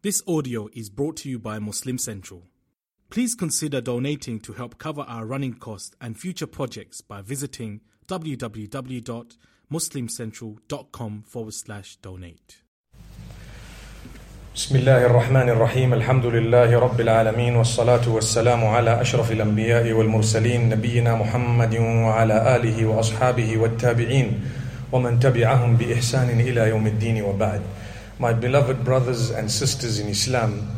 This audio is brought to you by Muslim Central. Please consider donating to help cover our running costs and future projects by visiting www.muslimcentral.com forward slash donate. بسم الله الرحمن الرحيم الحمد لله رب العالمين والصلاة والسلام على أشرف الأنبياء والمرسلين نبينا محمد وعلى آله وأصحابه والتابعين ومن تبعهم بإحسان إلى يوم الدين وبعد My beloved brothers and sisters in Islam,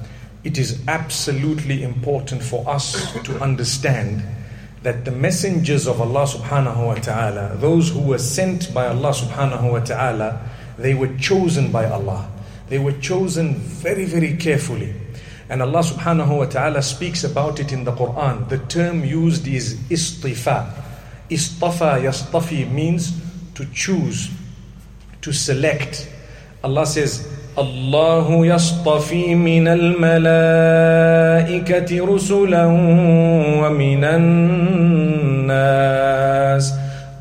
it is absolutely important for us to understand that the messengers of Allah subhanahu wa ta'ala, those who were sent by Allah subhanahu wa ta'ala, they were chosen by Allah. They were chosen very, very carefully. And Allah subhanahu wa ta'ala speaks about it in the Quran. The term used is istifa. Istafa yastafi means to choose, to select. Allah says, الله يصطفي من الملائكة رسلا ومن الناس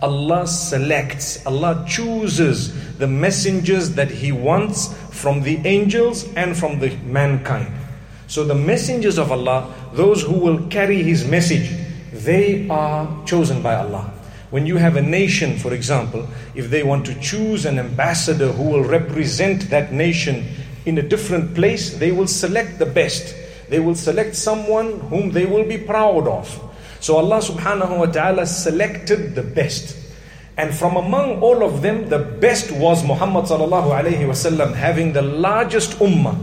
Allah selects, Allah chooses the messengers that He wants from the angels and from the mankind. So the messengers of Allah, those who will carry His message, they are chosen by Allah. When you have a nation, for example, if they want to choose an ambassador who will represent that nation in a different place, they will select the best. They will select someone whom they will be proud of. So Allah subhanahu wa ta'ala selected the best. And from among all of them, the best was Muhammad sallallahu alayhi wasallam, having the largest ummah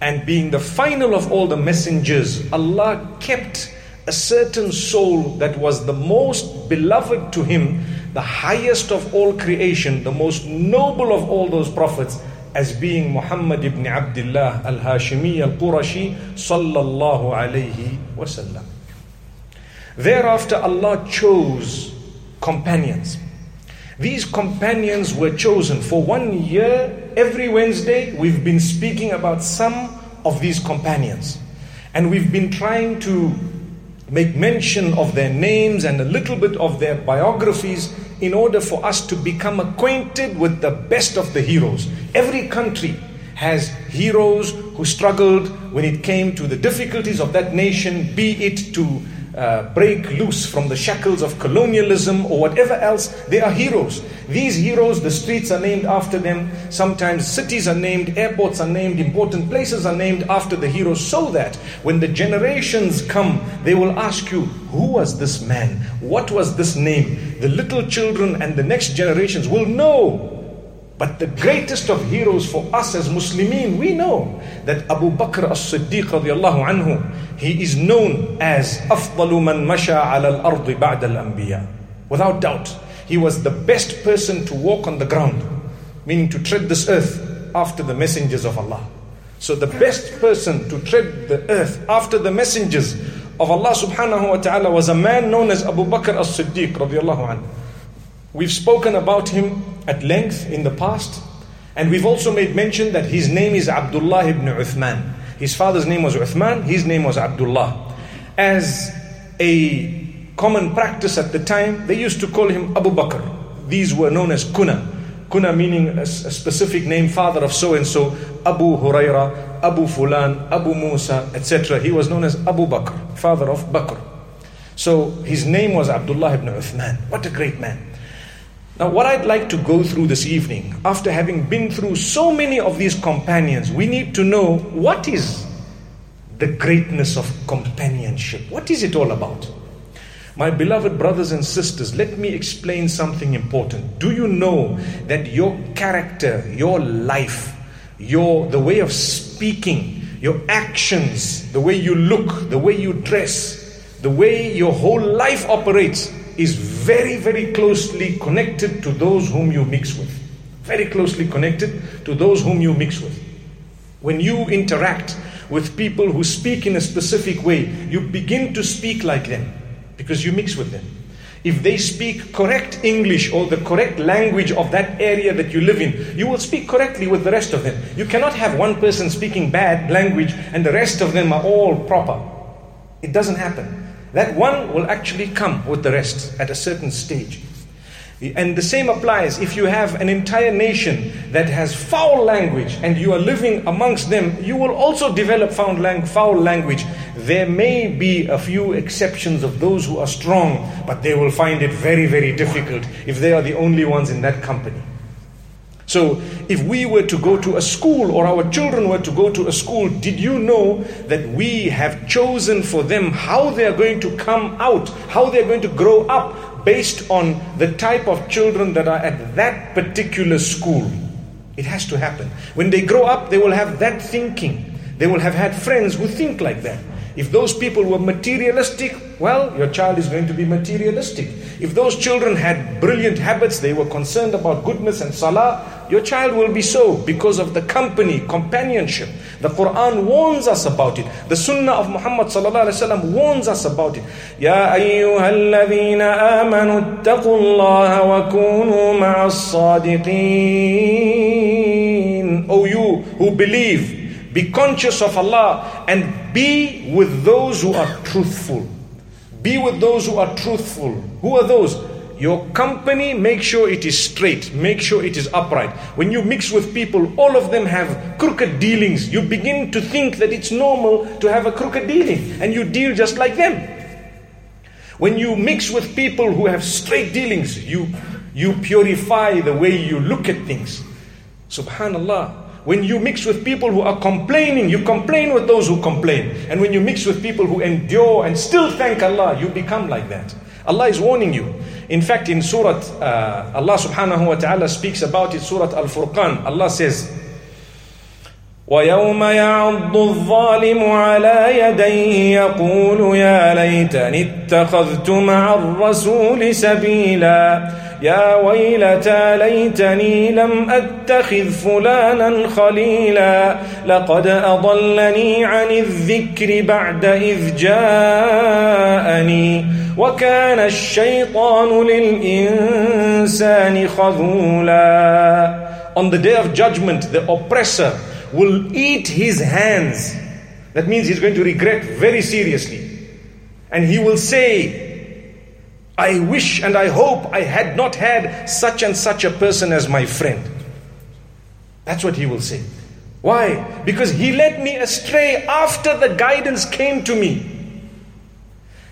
and being the final of all the messengers. Allah kept a certain soul that was the most beloved to him, the highest of all creation, the most noble of all those prophets, as being Muhammad ibn Abdullah al Hashimi al Qurashi sallallahu alayhi wasallam. Thereafter, Allah chose companions. These companions were chosen for one year. Every Wednesday, we've been speaking about some of these companions. And we've been trying to make mention of their names and a little bit of their biographies in order for us to become acquainted with the best of the heroes. Every country has heroes who struggled when it came to the difficulties of that nation, be it to uh, break loose from the shackles of colonialism or whatever else, they are heroes. These heroes, the streets are named after them. Sometimes cities are named, airports are named, important places are named after the heroes, so that when the generations come, they will ask you, Who was this man? What was this name? The little children and the next generations will know but the greatest of heroes for us as Muslimin, we know that Abu Bakr as-Siddiq radiallahu anhu, he is known as أفضل من مشى على الأرض بعد الأنبياء. Without doubt, he was the best person to walk on the ground, meaning to tread this earth after the messengers of Allah. So the best person to tread the earth after the messengers of Allah subhanahu wa ta'ala was a man known as Abu Bakr as-Siddiq radiallahu anhu. We've spoken about him at length in the past, and we've also made mention that his name is Abdullah ibn Uthman. His father's name was Uthman, his name was Abdullah. As a common practice at the time, they used to call him Abu Bakr. These were known as kuna. Kuna meaning a, a specific name, father of so and so, Abu Huraira, Abu Fulan, Abu Musa, etc. He was known as Abu Bakr, father of Bakr. So his name was Abdullah ibn Uthman. What a great man. Now, what I'd like to go through this evening, after having been through so many of these companions, we need to know what is the greatness of companionship. What is it all about? My beloved brothers and sisters, let me explain something important. Do you know that your character, your life, your the way of speaking, your actions, the way you look, the way you dress, the way your whole life operates is very, very closely connected to those whom you mix with. Very closely connected to those whom you mix with. When you interact with people who speak in a specific way, you begin to speak like them because you mix with them. If they speak correct English or the correct language of that area that you live in, you will speak correctly with the rest of them. You cannot have one person speaking bad language and the rest of them are all proper. It doesn't happen. That one will actually come with the rest at a certain stage. And the same applies if you have an entire nation that has foul language and you are living amongst them, you will also develop foul language. There may be a few exceptions of those who are strong, but they will find it very, very difficult if they are the only ones in that company. So, if we were to go to a school or our children were to go to a school, did you know that we have chosen for them how they are going to come out, how they are going to grow up, based on the type of children that are at that particular school. It has to happen. When they grow up, they will have that thinking. They will have had friends who think like that. If those people were materialistic, well, your child is going to be materialistic. If those children had brilliant habits, they were concerned about goodness and salah, your child will be so because of the company, companionship. The Quran warns us about it. The Sunnah of Muhammad warns us about it. Ya ayyuhalladhina amanu ittaqullaha wa kunu ma'as sadiqin. O you who believe, be conscious of Allah and be with those who are truthful. Be with those who are truthful. Who are those? Your company, make sure it is straight, make sure it is upright. When you mix with people, all of them have crooked dealings. You begin to think that it's normal to have a crooked dealing, and you deal just like them. When you mix with people who have straight dealings, you, you purify the way you look at things. Subhanallah. When you mix with people who are complaining, you complain with those who complain. And when you mix with people who endure and still thank Allah, you become like that. Allah is warning you. In fact, in Surah, uh, Allah subhanahu wa ta'ala speaks about it, Surah Al Furqan. Allah says, ويوم يعض الظالم على يديه يقول يا ليتني اتخذت مع الرسول سبيلا يا ويلتى ليتني لم اتخذ فلانا خليلا لقد اضلني عن الذكر بعد اذ جاءني وكان الشيطان للإنسان خذولا On the day of judgment, the oppressor will eat his hands. That means he's going to regret very seriously. And he will say, I wish and I hope I had not had such and such a person as my friend. That's what he will say. Why? Because he led me astray after the guidance came to me.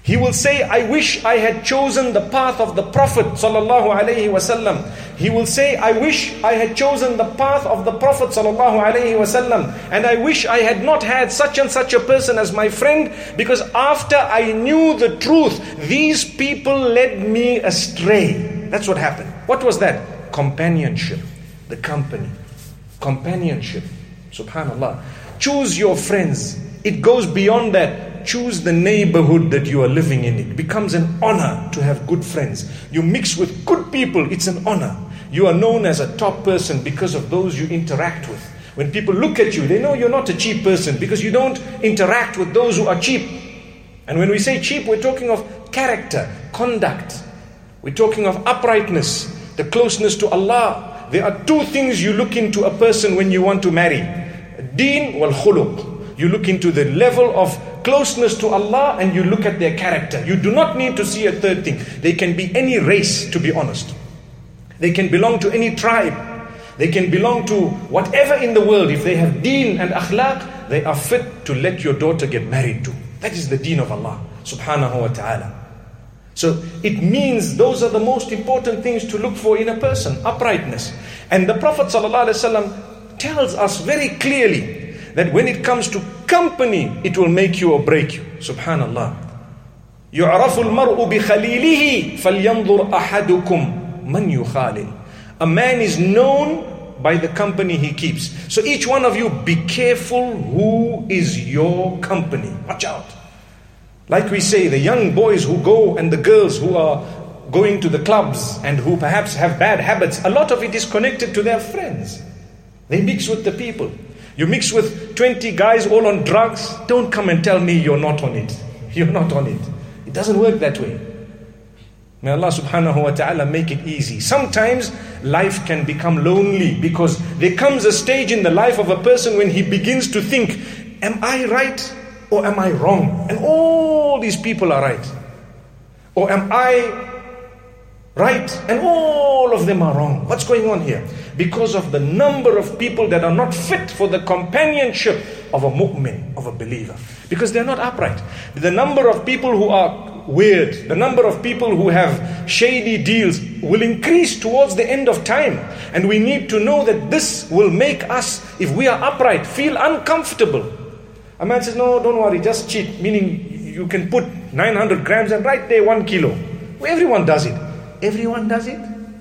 He will say, I wish I had chosen the path of the Prophet sallallahu alaihi wasallam. He will say, I wish I had chosen the path of the Prophet sallallahu alaihi wasallam. And I wish I had not had such and such a person as my friend because after I knew the truth, these people led me astray. That's what happened. What was that? Companionship. The company. Companionship. Subhanallah. Choose your friends. It goes beyond that choose the neighborhood that you are living in. It becomes an honor to have good friends. You mix with good people, it's an honor. You are known as a top person because of those you interact with. When people look at you, they know you're not a cheap person because you don't interact with those who are cheap. And when we say cheap, we're talking of character, conduct. We're talking of uprightness, the closeness to Allah. There are two things you look into a person when you want to marry. Deen wal khuluq. You look into the level of closeness to Allah and you look at their character. You do not need to see a third thing. They can be any race, to be honest. They can belong to any tribe. They can belong to whatever in the world. If they have deen and akhlaq, they are fit to let your daughter get married to. That is the deen of Allah subhanahu wa ta'ala. So it means those are the most important things to look for in a person uprightness. And the Prophet ﷺ tells us very clearly that when it comes to company, it will make you or break you. Subhanallah. يعرف المرء بخليله فلينظر أحدكم من يخالل. A man is known by the company he keeps. So each one of you, be careful who is your company. Watch out. Like we say, the young boys who go and the girls who are going to the clubs and who perhaps have bad habits, a lot of it is connected to their friends. They mix with the people. You mix with 20 guys all on drugs, don't come and tell me you're not on it. You're not on it. It doesn't work that way. May Allah subhanahu wa ta'ala make it easy. Sometimes life can become lonely because there comes a stage in the life of a person when he begins to think, Am I right or am I wrong? And all these people are right. Or am I right and all of them are wrong. What's going on here? Because of the number of people that are not fit for the companionship of a mu'min, of a believer. Because they're not upright. The number of people who are weird, the number of people who have shady deals will increase towards the end of time. And we need to know that this will make us, if we are upright, feel uncomfortable. A man says, No, don't worry, just cheat, meaning you can put 900 grams and right there one kilo. Everyone does it. Everyone does it?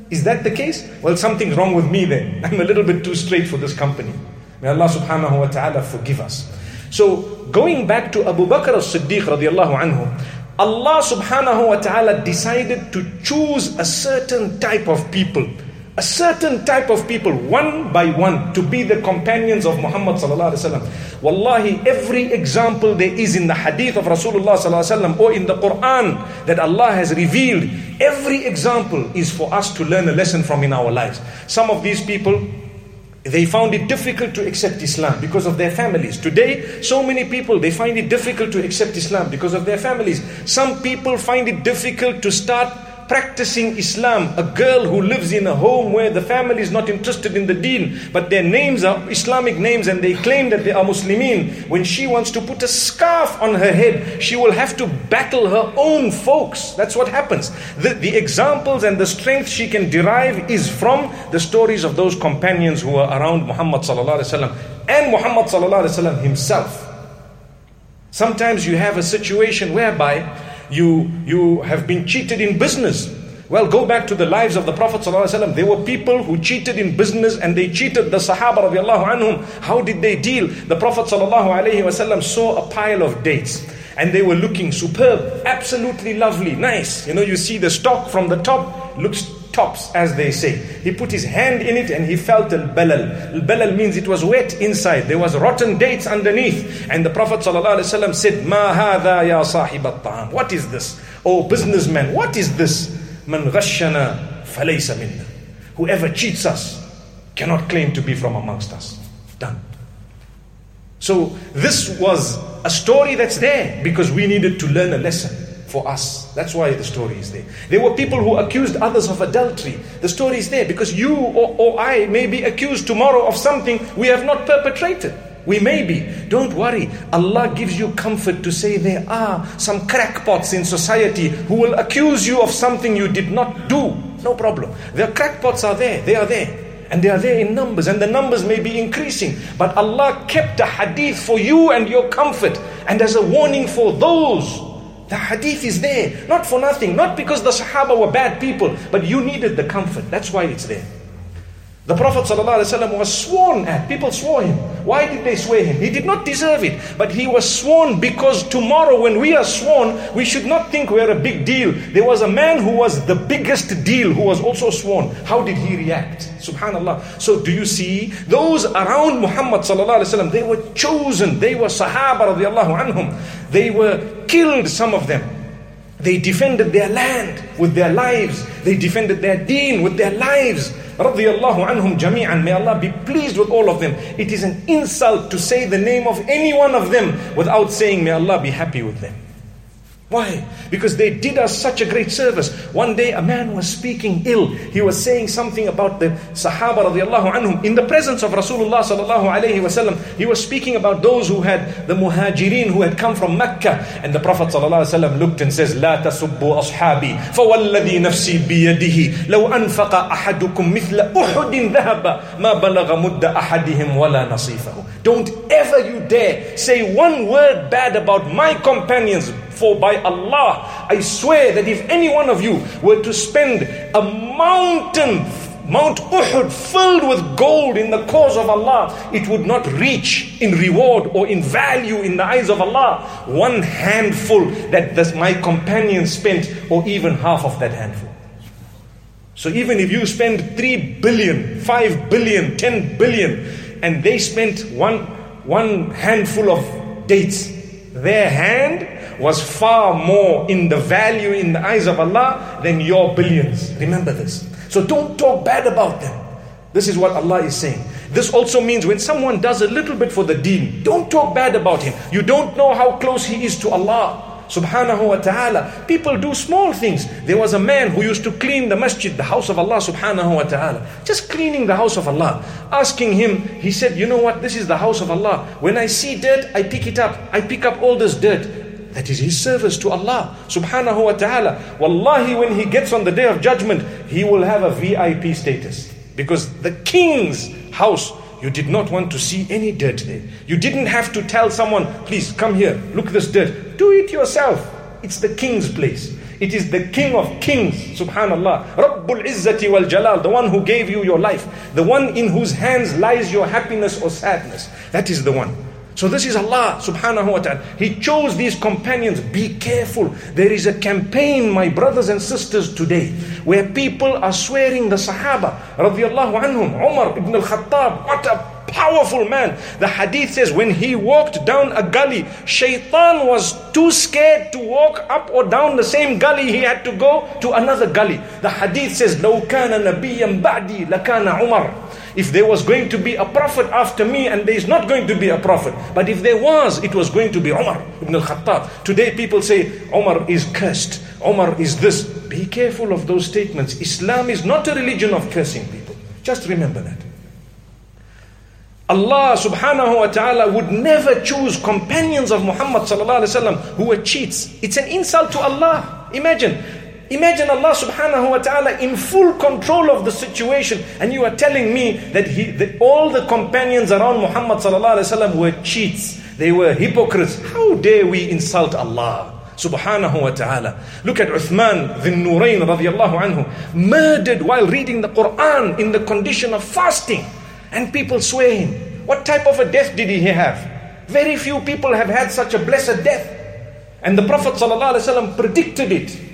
Is that the case? Well, something's wrong with me then. I'm a little bit too straight for this company. May Allah subhanahu wa ta'ala forgive us. So, going back to Abu Bakr as-Siddiq radiallahu anhu, Allah subhanahu wa ta'ala decided to choose a certain type of people a certain type of people, one by one, to be the companions of Muhammad. Wallahi, every example there is in the hadith of Rasulullah or in the Quran that Allah has revealed, every example is for us to learn a lesson from in our lives. Some of these people, they found it difficult to accept Islam because of their families. Today, so many people they find it difficult to accept Islam because of their families. Some people find it difficult to start practicing Islam, a girl who lives in a home where the family is not interested in the deen, but their names are Islamic names and they claim that they are Muslimin, when she wants to put a scarf on her head, she will have to battle her own folks. That's what happens. The, the examples and the strength she can derive is from the stories of those companions who are around Muhammad and Muhammad himself. Sometimes you have a situation whereby you, you have been cheated in business. Well, go back to the lives of the Prophet ﷺ. There were people who cheated in business and they cheated the Sahaba radiallahu anhum. How did they deal? The Prophet ﷺ saw a pile of dates and they were looking superb, absolutely lovely, nice. You know, you see the stock from the top looks tops, as they say. He put his hand in it and he felt al-balal. Al-balal means it was wet inside. There was rotten dates underneath. And the Prophet said, Ma hadha ya sahib at-ta'am. What is this? Oh businessman, what is this? Man ghashana falaysa minna. Whoever cheats us cannot claim to be from amongst us. Done. So this was a story that's there because we needed to learn a lesson for us. That's why the story is there. There were people who accused others of adultery. The story is there because you or, or I may be accused tomorrow of something we have not perpetrated. We may be. Don't worry. Allah gives you comfort to say there are some crackpots in society who will accuse you of something you did not do. No problem. The crackpots are there. They are there. And they are there in numbers, and the numbers may be increasing. But Allah kept a hadith for you and your comfort, and as a warning for those the hadith is there, not for nothing, not because the Sahaba were bad people, but you needed the comfort. That's why it's there. The Prophet ﷺ was sworn at. People swore him. Why did they swear him? He did not deserve it. But he was sworn because tomorrow when we are sworn, we should not think we're a big deal. There was a man who was the biggest deal who was also sworn. How did he react? Subhanallah. So do you see those around Muhammad ﷺ, they were chosen. They were Sahaba anhum. They were killed, some of them. They defended their land with their lives. They defended their deen with their lives. Radiallahu anhum jami'an. May Allah be pleased with all of them. It is an insult to say the name of any one of them without saying, May Allah be happy with them. Why? Because they did us such a great service. One day a man was speaking ill. He was saying something about the Sahaba radiallahu anhum in the presence of Rasulullah sallallahu alayhi wasallam. He was speaking about those who had the muhajirin who had come from Mecca. And the Prophet sallallahu alayhi wasallam looked and says, لا تسبوا أصحابي فوالذي نفسي بيده لو أنفق أحدكم مثل أحد ذهب ما بلغ مد أحدهم ولا نصيفه. Don't ever you dare say one word bad about my companions for by Allah, I swear that if any one of you were to spend a mountain, Mount Uhud, filled with gold in the cause of Allah, it would not reach in reward or in value in the eyes of Allah one handful that this, my companion spent, or even half of that handful. So even if you spend 3 billion, 5 billion, 10 billion, and they spent one, one handful of dates, their hand was far more in the value in the eyes of Allah than your billions. Remember this. So don't talk bad about them. This is what Allah is saying. This also means when someone does a little bit for the deen, don't talk bad about him. You don't know how close he is to Allah. subhanahu wa ta'ala. People do small things. There was a man who used to clean the masjid, the house of Allah subhanahu wa ta'ala. Just cleaning the house of Allah. Asking him, he said, you know what, this is the house of Allah. When I see dirt, I pick it up. I pick up all this dirt. That is his service to Allah subhanahu wa ta'ala. Wallahi, when he gets on the day of judgment, he will have a VIP status. Because the king's house you did not want to see any dirt there. You didn't have to tell someone, please come here, look this dirt. Do it yourself. It's the king's place. It is the king of kings, subhanallah. Rabbul Izzati wal Jalal, the one who gave you your life, the one in whose hands lies your happiness or sadness. That is the one. So this is Allah subhanahu wa ta'ala. He chose these companions. Be careful. There is a campaign, my brothers and sisters, today, where people are swearing the Sahaba, radiallahu anhum, Umar ibn al-Khattab, what a powerful man. The hadith says when he walked down a gully, shaitan was too scared to walk up or down the same gully. He had to go to another gully. The hadith says, لو كان نبيا بعدي لكان عمر. If there was going to be a prophet after me and there is not going to be a prophet. But if there was, it was going to be Umar ibn al-Khattab. Today people say Umar is cursed. Umar is this. Be careful of those statements. Islam is not a religion of cursing people. Just remember that. Allah subhanahu wa ta'ala would never choose companions of Muhammad sallallahu alaihi wasallam who were cheats. It's an insult to Allah. Imagine Imagine Allah subhanahu wa ta'ala in full control of the situation and you are telling me that, he, that all the companions around Muhammad sallallahu alayhi wa were cheats. They were hypocrites. How dare we insult Allah? Subhanahu wa ta'ala. Look at Uthman Dhun Nurayn radiallahu anhu, murdered while reading the Quran in the condition of fasting. And people swear him. What type of a death did he have? Very few people have had such a blessed death. And the Prophet ﷺ predicted it.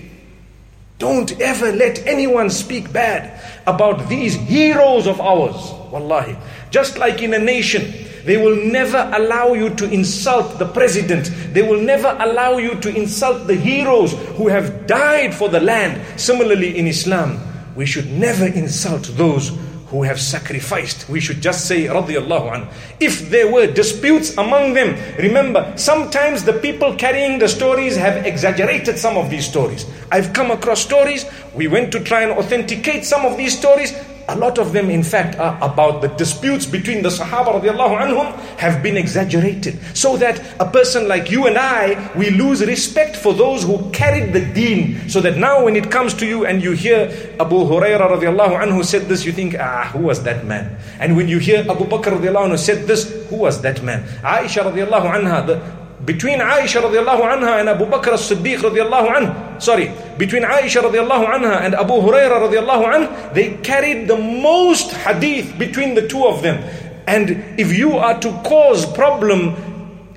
Don't ever let anyone speak bad about these heroes of ours. Wallahi. Just like in a nation, they will never allow you to insult the president. They will never allow you to insult the heroes who have died for the land. Similarly, in Islam, we should never insult those who have sacrificed. We should just say, radiallahu anhu. If there were disputes among them, remember, sometimes the people carrying the stories have exaggerated some of these stories. I've come across stories, we went to try and authenticate some of these stories, a lot of them, in fact, are about the disputes between the Sahaba radiallahu anhum have been exaggerated. So that a person like you and I, we lose respect for those who carried the deen. So that now when it comes to you and you hear Abu Hurairah radiallahu anhu said this, you think, ah, who was that man? And when you hear Abu Bakr radiallahu anhu said this, who was that man? Aisha radiallahu anha, the, between Aisha radiallahu anha and Abu Bakr as-Siddiq radiallahu anhu, sorry, between Aisha radiallahu anha and Abu Hurairah radiallahu anhu, they carried the most hadith between the two of them. And if you are to cause problem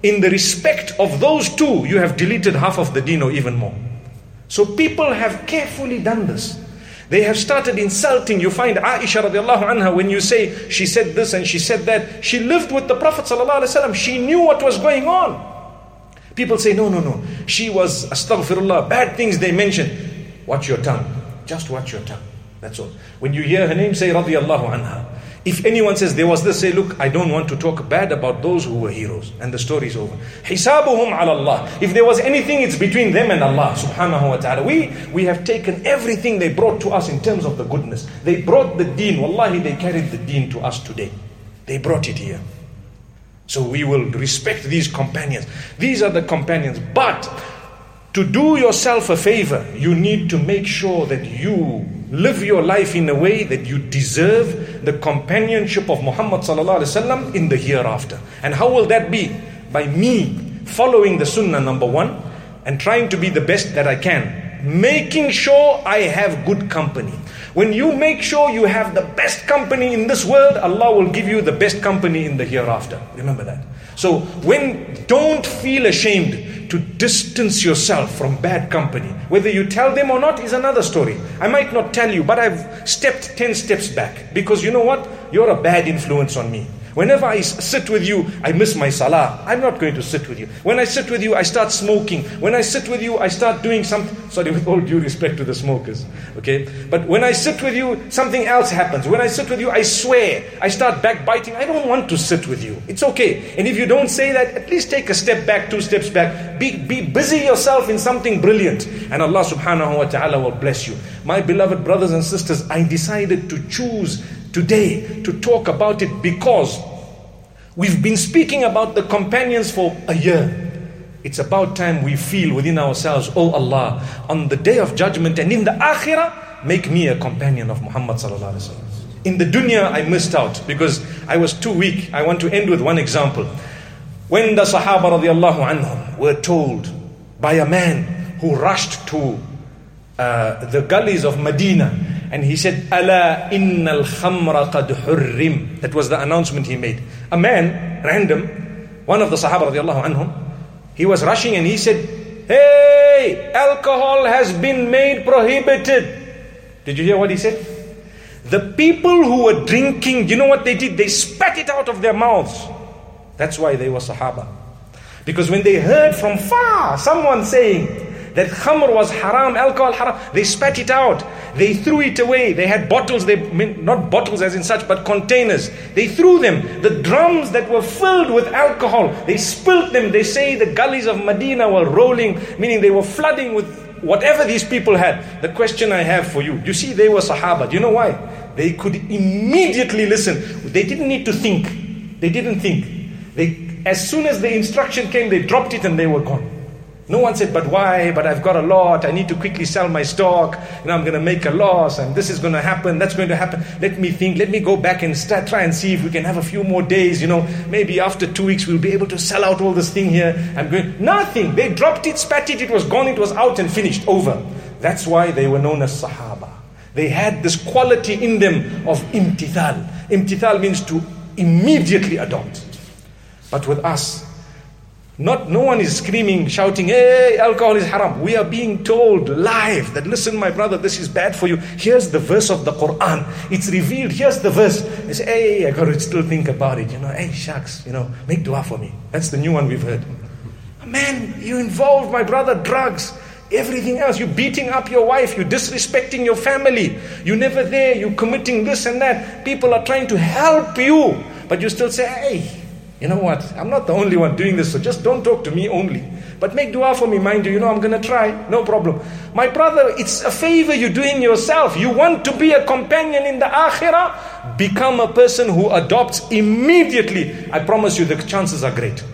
in the respect of those two, you have deleted half of the deen or even more. So people have carefully done this. They have started insulting. You find Aisha radiallahu anha when you say she said this and she said that. She lived with the Prophet sallallahu alaihi wasallam. She knew what was going on. People say, no, no, no. She was astaghfirullah. Bad things they mention. Watch your tongue. Just watch your tongue. That's all. When you hear her name, say radiyallahu anha. If anyone says there was this, say, look, I don't want to talk bad about those who were heroes. And the story is over. Hisabuhum ala Allah. If there was anything, it's between them and Allah subhanahu wa ta'ala. We, we have taken everything they brought to us in terms of the goodness. They brought the deen. Wallahi, they carried the deen to us today. They brought it here. So we will respect these companions. These are the companions. But to do yourself a favor, you need to make sure that you live your life in a way that you deserve the companionship of Muhammad in the hereafter. And how will that be? By me following the sunnah number one and trying to be the best that I can. Making sure I have good company. When you make sure you have the best company in this world, Allah will give you the best company in the hereafter. Remember that. So when don't feel ashamed to distance yourself from bad company. Whether you tell them or not is another story. I might not tell you, but I've stepped 10 steps back because you know what? You're a bad influence on me. Whenever I sit with you, I miss my salah. I'm not going to sit with you. When I sit with you, I start smoking. When I sit with you, I start doing something. Sorry, with all due respect to the smokers. Okay? But when I sit with you, something else happens. When I sit with you, I swear. I start backbiting. I don't want to sit with you. It's okay. And if you don't say that, at least take a step back, two steps back. Be, be busy yourself in something brilliant. And Allah subhanahu wa ta'ala will bless you. My beloved brothers and sisters, I decided to choose today to talk about it because we've been speaking about the companions for a year. It's about time we feel within ourselves, Oh Allah, on the day of judgment and in the akhirah, make me a companion of Muhammad. In the dunya, I missed out because I was too weak. I want to end with one example. When the Sahaba radiallahu anhum were told by a man who rushed to uh, the gullies of Medina and he said, Ala innal khamra qad hurrim. That was the announcement he made. A man, random, one of the Sahaba radiallahu anhum, he was rushing and he said, Hey, alcohol has been made prohibited. Did you hear what he said? The people who were drinking, you know what they did? They spat it out of their mouths. That's why they were Sahaba. Because when they heard from far someone saying, that khamr was haram, alcohol haram. They spat it out. They threw it away. They had bottles, they not bottles as in such, but containers. They threw them. The drums that were filled with alcohol, they spilt them. They say the gullies of Medina were rolling, meaning they were flooding with whatever these people had. The question I have for you, you see, they were Sahaba. Do you know why? They could immediately listen. They didn't need to think. They didn't think. They, as soon as the instruction came, they dropped it and they were gone. No one said, but why? But I've got a lot. I need to quickly sell my stock. You know, I'm going to make a loss and this is going to happen. That's going to happen. Let me think. Let me go back and start, try and see if we can have a few more days. You know, maybe after two weeks we'll be able to sell out all this thing here. I'm going, nothing. They dropped it, spat it. It was gone. It was out and finished. Over. That's why they were known as Sahaba. They had this quality in them of imtithal. Imtithal means to immediately adopt. But with us, not, no one is screaming, shouting, hey, alcohol is haram. We are being told live that, listen, my brother, this is bad for you. Here's the verse of the Quran. It's revealed. Here's the verse. They say, hey, I got to still think about it. You know, hey, shucks, you know, make dua for me. That's the new one we've heard. Man, you involved, my brother, drugs. Everything else, you're beating up your wife, you're disrespecting your family, you're never there, you're committing this and that. People are trying to help you, but you still say, hey, you know what? I'm not the only one doing this, so just don't talk to me only. But make dua for me, mind you. You know, I'm going to try. No problem. My brother, it's a favor you're doing yourself. You want to be a companion in the akhirah? Become a person who adopts immediately. I promise you, the chances are great.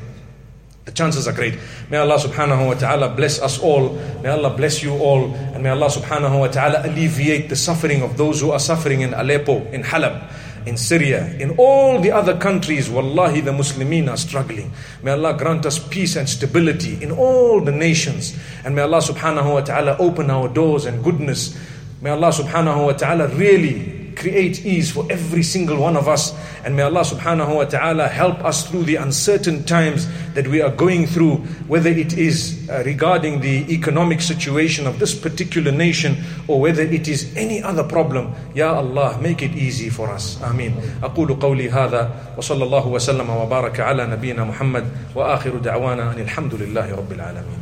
The chances are great. May Allah subhanahu wa ta'ala bless us all. May Allah bless you all. And may Allah subhanahu wa ta'ala alleviate the suffering of those who are suffering in Aleppo, in Halab in Syria, in all the other countries, wallahi, the Muslimin are struggling. May Allah grant us peace and stability in all the nations. And may Allah subhanahu wa ta'ala open our doors and goodness. May Allah subhanahu wa ta'ala really create ease for every single one of us. And may Allah subhanahu wa ta'ala help us through the uncertain times that we are going through, whether it is uh, regarding the economic situation of this particular nation or whether it is any other problem. Ya Allah, make it easy for us. Ameen. أقول قولي هذا وصلى الله وسلم وبارك على نبينا محمد وآخر دعوانا أن الحمد لله رب العالمين